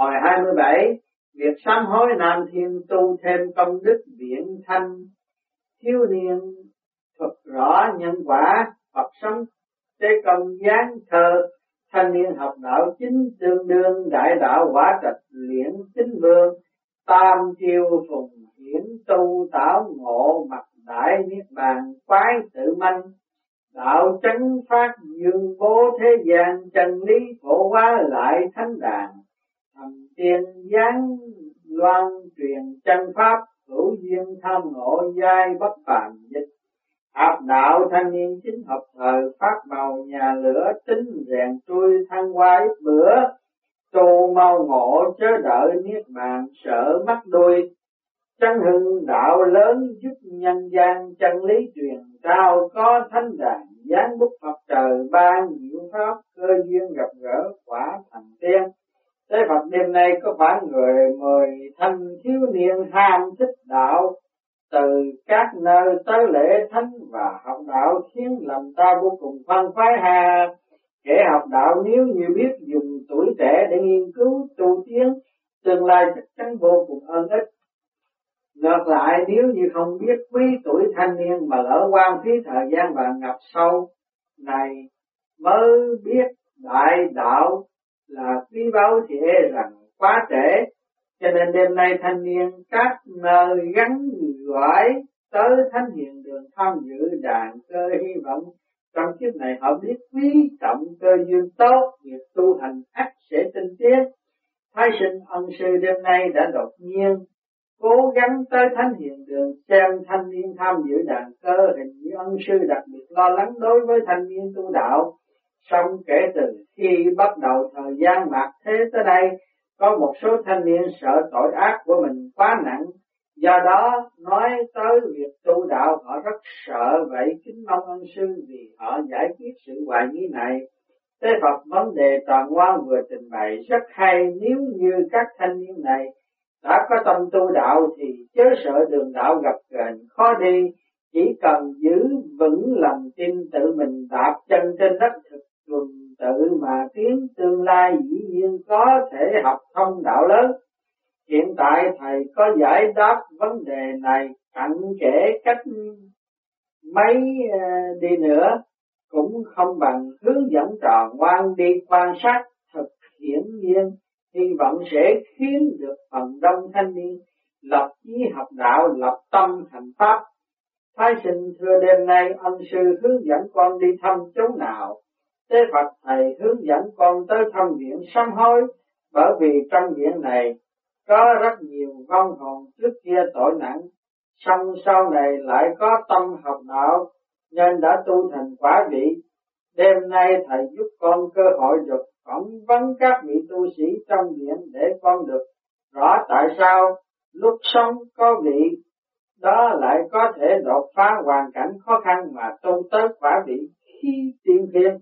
Hồi 27, việc sám hối Nam Thiên tu thêm công đức viễn thanh, thiếu niên thuật rõ nhân quả, Phật sống tế công gián thơ, thanh niên học đạo chính tương đương đại đạo quả trạch luyện chính vương, tam chiêu phùng hiển tu tảo ngộ mặt đại niết bàn quái tự manh đạo chấn phát dương bố thế gian chân lý phổ hóa lại thánh đàn tiền gián, loan truyền, chân pháp, hữu duyên, tham ngộ, giai bất phàm dịch. Học đạo thanh niên chính hợp thời, phát màu nhà lửa, tính rèn trôi thăng qua ít bữa tu mau ngộ, chớ đợi niết bàn sợ mắt đuôi. Chân hưng đạo lớn, giúp nhân gian chân lý truyền cao có thánh đàn, giáng bút mặt trời ban diệu pháp, cơ duyên gặp gỡ quả thành tiên. Thế Phật, đêm nay có phải người mời thanh thiếu niên ham thích đạo? Từ các nơi tới lễ thánh và học đạo khiến lòng ta vô cùng phân phái hà kẻ học đạo nếu như biết dùng tuổi trẻ để nghiên cứu, tu tiến, tương lai chắc chắn vô cùng ơn ích. Ngược lại, nếu như không biết quý tuổi thanh niên mà lỡ quan phí thời gian và ngập sâu, này mới biết đại đạo là quý báu rằng quá trễ, cho nên đêm nay thanh niên các nơi gắn gọi tới thánh hiền đường tham dự đàn cơ hy vọng. Trong kiếp này họ biết quý trọng cơ duyên tốt, việc tu hành ắt sẽ tinh tiến. Thái sinh ân sư đêm nay đã đột nhiên cố gắng tới thánh hiền đường xem thanh niên tham dự đàn cơ. Hình như ân sư đặc biệt lo lắng đối với thanh niên tu đạo. Xong kể từ khi bắt đầu thời gian mạt thế tới đây, có một số thanh niên sợ tội ác của mình quá nặng, do đó nói tới việc tu đạo họ rất sợ vậy. Kính mong ân sư vì họ giải quyết sự hoài nghi này. Thế Phật vấn đề toàn ngoan vừa trình bày rất hay. Nếu như các thanh niên này đã có tâm tu đạo thì chớ sợ đường đạo gặp gềnh khó đi, chỉ cần giữ vững lòng tin tự mình đạp chân trên đất thực tuần tự mà tiến tương lai dĩ nhiên có thể học thông đạo lớn. Hiện tại thầy có giải đáp vấn đề này cặn kẽ cách mấy ờ, đi nữa cũng không bằng hướng dẫn trò ngoan đi quan sát thực hiển nhiên. Hy vọng sẽ khiến được phần đông thanh niên lập chí học đạo, lập tâm thành pháp. Thái sinh thưa đêm nay, ân sư hướng dẫn con đi thăm chỗ nào? Thế Phật Thầy hướng dẫn con tới thăm viện sám hối, bởi vì trong viện này có rất nhiều vong hồn trước kia tội nặng, xong sau này lại có tâm học đạo, nên đã tu thành quả vị. Đêm nay Thầy giúp con cơ hội được phỏng vấn các vị tu sĩ trong viện để con được rõ tại sao lúc sống có vị đó lại có thể đột phá hoàn cảnh khó khăn mà tu tới quả vị khi tiên thiên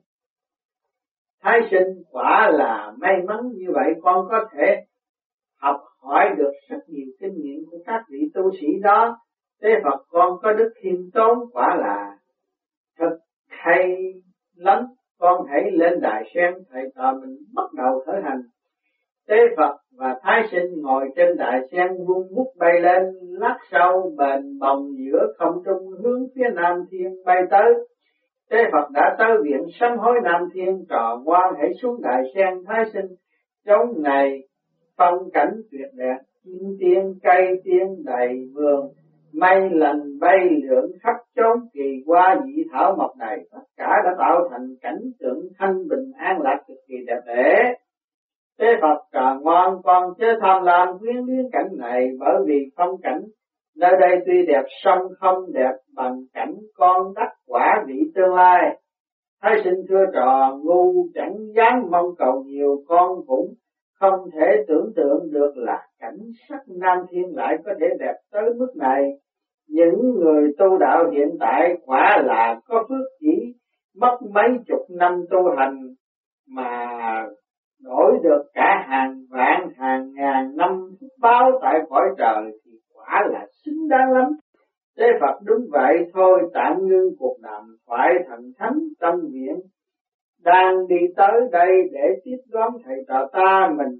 Thái sinh quả là may mắn như vậy con có thể học hỏi được rất nhiều kinh nghiệm của các vị tu sĩ đó. Thế Phật con có đức khiêm tốn quả là thật hay lắm. Con hãy lên đài xem thầy trò mình bắt đầu khởi hành. Tế Phật và Thái sinh ngồi trên đại sen vung bút bay lên, lắc sau bền bồng giữa không trung hướng phía nam thiên bay tới. Thế Phật đã tới viện sám hối Nam Thiên trò quan hãy xuống đại sen thái sinh. Chống ngày phong cảnh tuyệt đẹp chim tiên, cây tiên đầy vườn, mây lần bay lượn khắp chốn kỳ qua dị thảo mộc này, tất cả đã tạo thành cảnh tượng thanh bình an lạc cực kỳ đẹp đẽ. Thế Phật trò ngoan con chớ tham lam quyến luyến cảnh này bởi vì phong cảnh Nơi đây tuy đẹp sông không đẹp bằng cảnh con đắc quả vị tương lai. Thái sinh thưa trò ngu chẳng dám mong cầu nhiều con cũng không thể tưởng tượng được là cảnh sắc Nam Thiên lại có thể đẹp tới mức này. Những người tu đạo hiện tại quả là có phước chỉ mất mấy chục năm tu hành mà đổi được cả hàng vạn hàng ngàn năm báo tại cõi trời quả là xứng đáng lắm. Thế Phật đúng vậy thôi, tạm ngưng cuộc đàm phải thần thánh tâm viện đang đi tới đây để tiếp đón thầy trò ta mình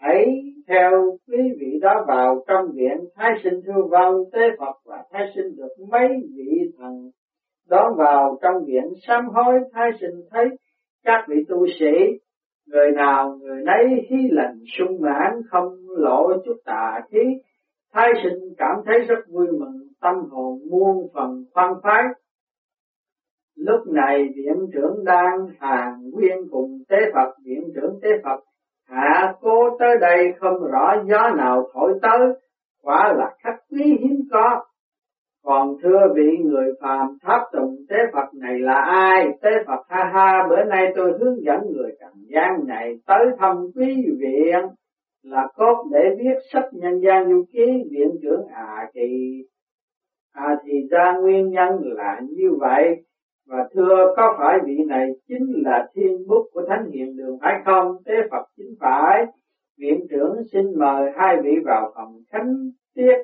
hãy theo quý vị đó vào trong viện thái sinh thưa vâng tế Phật và thái sinh được mấy vị thần đón vào trong viện sám hối thái sinh thấy các vị tu sĩ, người nào người nấy khí lành sung mãn, không lộ chút tà khí thái sinh cảm thấy rất vui mừng tâm hồn muôn phần khoan khoái. Lúc này viện trưởng đang hàng nguyên cùng tế phật viện trưởng tế phật hạ cô tới đây không rõ gió nào thổi tới quả là khách quý hiếm có. Còn thưa vị người phàm tháp tùng tế Phật này là ai? Tế Phật ha ha, bữa nay tôi hướng dẫn người trần gian này tới thăm quý viện là cốt để viết sách nhân gian du ký, viện trưởng à thì à thì ra nguyên nhân là như vậy. Và thưa, có phải vị này chính là thiên bút của thánh hiện đường phải không? Tế phật chính phải. Viện trưởng xin mời hai vị vào phòng khánh tiết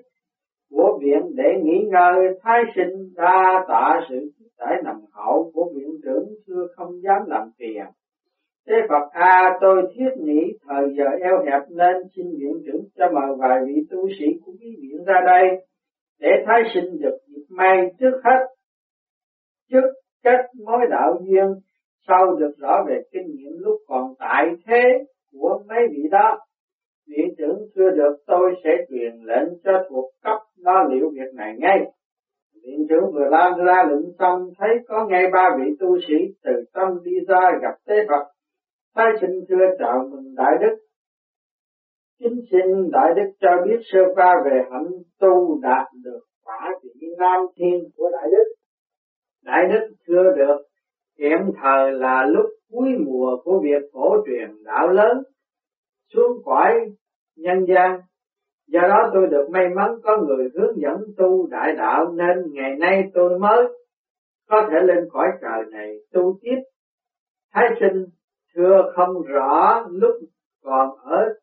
của viện để nghỉ ngơi. Thái sinh đa tạ sự giải nằm hậu của viện trưởng xưa không dám làm phiền. Thế Phật A à, tôi thiết nghĩ thời giờ eo hẹp nên xin viện trưởng cho mời vài vị tu sĩ của quý viện ra đây để thái sinh được dịp may trước hết. Trước các mối đạo duyên sau được rõ về kinh nghiệm lúc còn tại thế của mấy vị đó viện trưởng chưa được tôi sẽ truyền lệnh cho thuộc cấp lo liệu việc này ngay. Viện trưởng vừa lan ra lệnh xong thấy có ngay ba vị tu sĩ từ trong đi ra gặp tế phật thái sinh thưa chào mừng đại đức. Chính xin đại đức cho biết sơ qua về hạnh tu đạt được quả vị nam thiên của đại đức. Đại đức thưa được hiện thời là lúc cuối mùa của việc phổ truyền đạo lớn, xuống cõi nhân gian. Do đó tôi được may mắn có người hướng dẫn tu đại đạo nên ngày nay tôi mới có thể lên cõi trời này tu tiếp. Thái sinh xưa không rõ lúc còn ở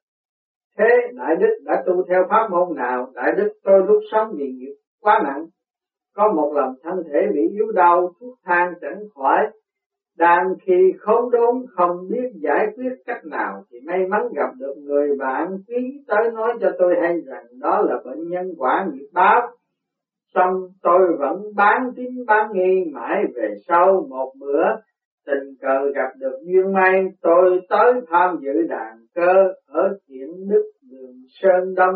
thế, đại đức đã tu theo pháp môn nào? Đại đức tôi lúc sống vì nghiệp quá nặng. Có một lần thân thể bị yếu đau, thuốc thang chẳng khỏi. Đang khi khốn đốn, không biết giải quyết cách nào, thì may mắn gặp được người bạn quý tới nói cho tôi hay rằng đó là bệnh nhân quả nghiệp báo. Xong tôi vẫn bán tín bán nghi mãi về sau một bữa tình cờ gặp được duyên may, tôi tới tham dự đàn cơ ở thiện đức đường sơn đông.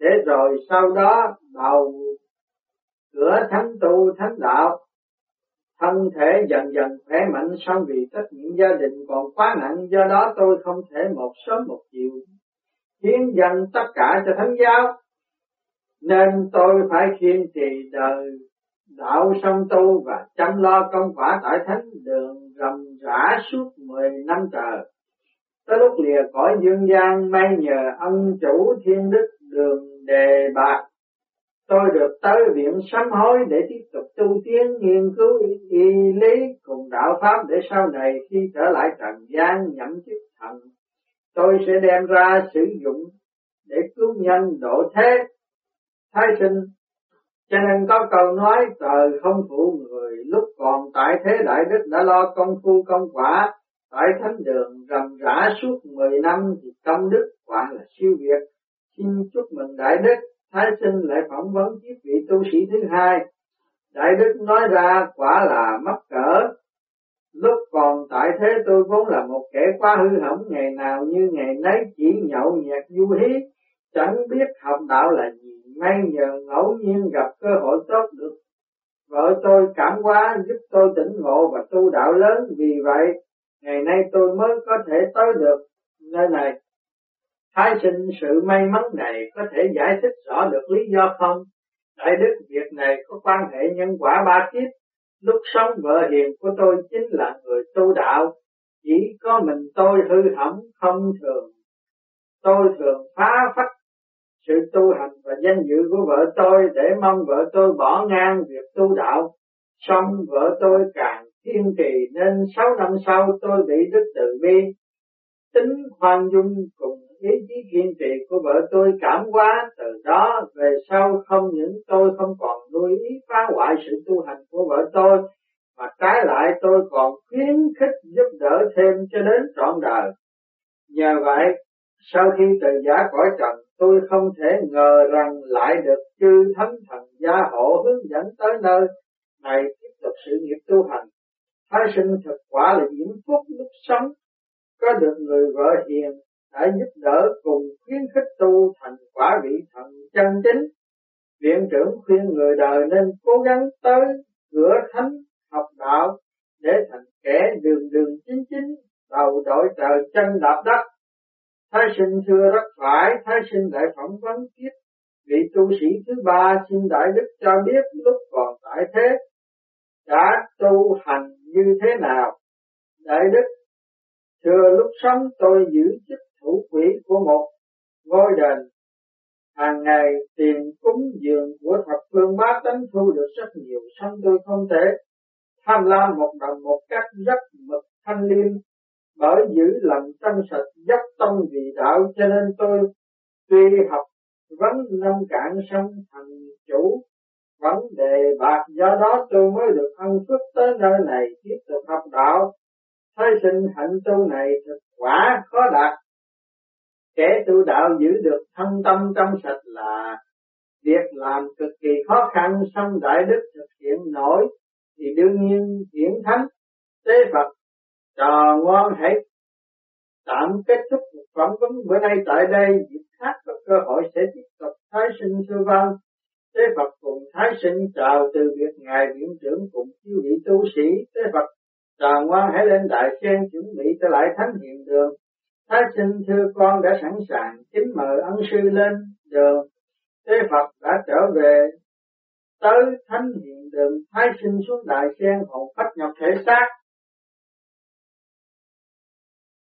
Để rồi sau đó đầu cửa thánh tu, thánh đạo, thân thể dần dần khỏe mạnh xong vì trách nhiệm gia đình còn quá nặng, do đó tôi không thể một sớm một chiều hiến dâng tất cả cho thánh giáo. Nên tôi phải kiên trì đời đạo song tu và chăm lo công quả tại thánh đường rầm rã suốt mười năm trời. Tới lúc lìa cõi dương gian, may nhờ ân chủ thiên đức đường đề bạc. Tôi được tới viện sám hối để tiếp tục tu tiến, nghiên cứu y lý cùng đạo pháp để sau này khi trở lại trần gian nhậm chức thần, tôi sẽ đem ra sử dụng để cứu nhân độ thế, thái sinh cho nên có câu nói trời không phụ người lúc còn tại thế đại đức đã lo công phu công quả tại thánh đường rầm rã suốt 10 năm thì công đức quả là siêu việt xin chúc mừng đại đức Thái sinh lại phỏng vấn chiếc vị tu sĩ thứ hai. Đại Đức nói ra quả là mắc cỡ. Lúc còn tại thế tôi vốn là một kẻ quá hư hỏng ngày nào như ngày nấy chỉ nhậu nhẹt du hí, chẳng biết học đạo là gì. May nhờ ngẫu nhiên gặp cơ hội tốt được vợ tôi cảm hóa, giúp tôi tỉnh ngộ và tu đạo lớn vì vậy, ngày nay tôi mới có thể tới được nơi này Thái sinh sự may mắn này có thể giải thích rõ được lý do không? Đại đức việc này có quan hệ nhân quả ba kiếp. Lúc sống vợ hiền của tôi chính là người tu đạo. Chỉ có mình tôi hư hỏng không thường. Tôi thường phá phách sự tu hành và danh dự của vợ tôi để mong vợ tôi bỏ ngang việc tu đạo. Xong vợ tôi càng kiên trì nên sáu năm sau tôi bị đức từ bi. Tính khoan dung cùng ý chí kiên trì của vợ tôi cảm hóa từ đó. Về sau không những tôi không còn nuôi ý phá hoại sự tu hành của vợ tôi mà trái lại tôi còn khuyến khích giúp đỡ thêm cho đến trọn đời. Nhờ vậy Sau khi từ giả cõi trần, tôi không thể ngờ rằng lại được chư thánh thần gia hộ hướng dẫn tới nơi này tiếp tục sự nghiệp tu hành. Thái sinh thực quả là diễm phúc lúc sống, có được người vợ hiền đã giúp đỡ cùng khuyến khích tu thành quả vị thần chân chính. Viện trưởng khuyên người đời nên cố gắng tới cửa thánh học đạo để thành kẻ đường đường chính chính đầu đội trời chân đạp đất Thái sinh thưa rất phải, Thái sinh lại phỏng vấn tiếp vị tu sĩ thứ ba xin Đại Đức cho biết lúc còn tại thế đã tu hành như thế nào. Đại Đức, thưa lúc sống tôi giữ chức thủ quỹ của một ngôi đền. Hàng ngày tiền cúng dường của thập phương bá tánh thu được rất nhiều, song tôi không thể tham lam một đồng một cách rất mực thanh liêm bởi giữ lòng tâm sạch dốc tâm vì đạo, cho nên tôi tuy học vấn nông cạn sông thành chủ. Vấn đề bạc do đó tôi mới được ân phước tới nơi này, tiếp tục học đạo. Thấy sinh hạnh tu này thực quả khó đạt. Kẻ tu đạo giữ được thân tâm trong sạch là việc làm cực kỳ khó khăn, song đại đức thực hiện nổi thì đương nhiên hiển thánh. Tế Phật trò ngoan hãy tạm kết thúc một phỏng vấn bữa nay tại đây. Dịp khác có cơ hội sẽ tiếp tục. Thái sinh sư văn, tế Phật cùng thái sinh chào từ việc ngài viện trưởng cùng chư vị tu sĩ. Tế Phật trò ngoan hãy lên đại sen chuẩn bị trở lại thánh hiện đường. Thái sinh thưa con đã sẵn sàng kính mời ân sư lên đường. Tế Phật đã trở về tới thánh hiện đường. Thái sinh xuống đại sen hồn phách nhập thể xác.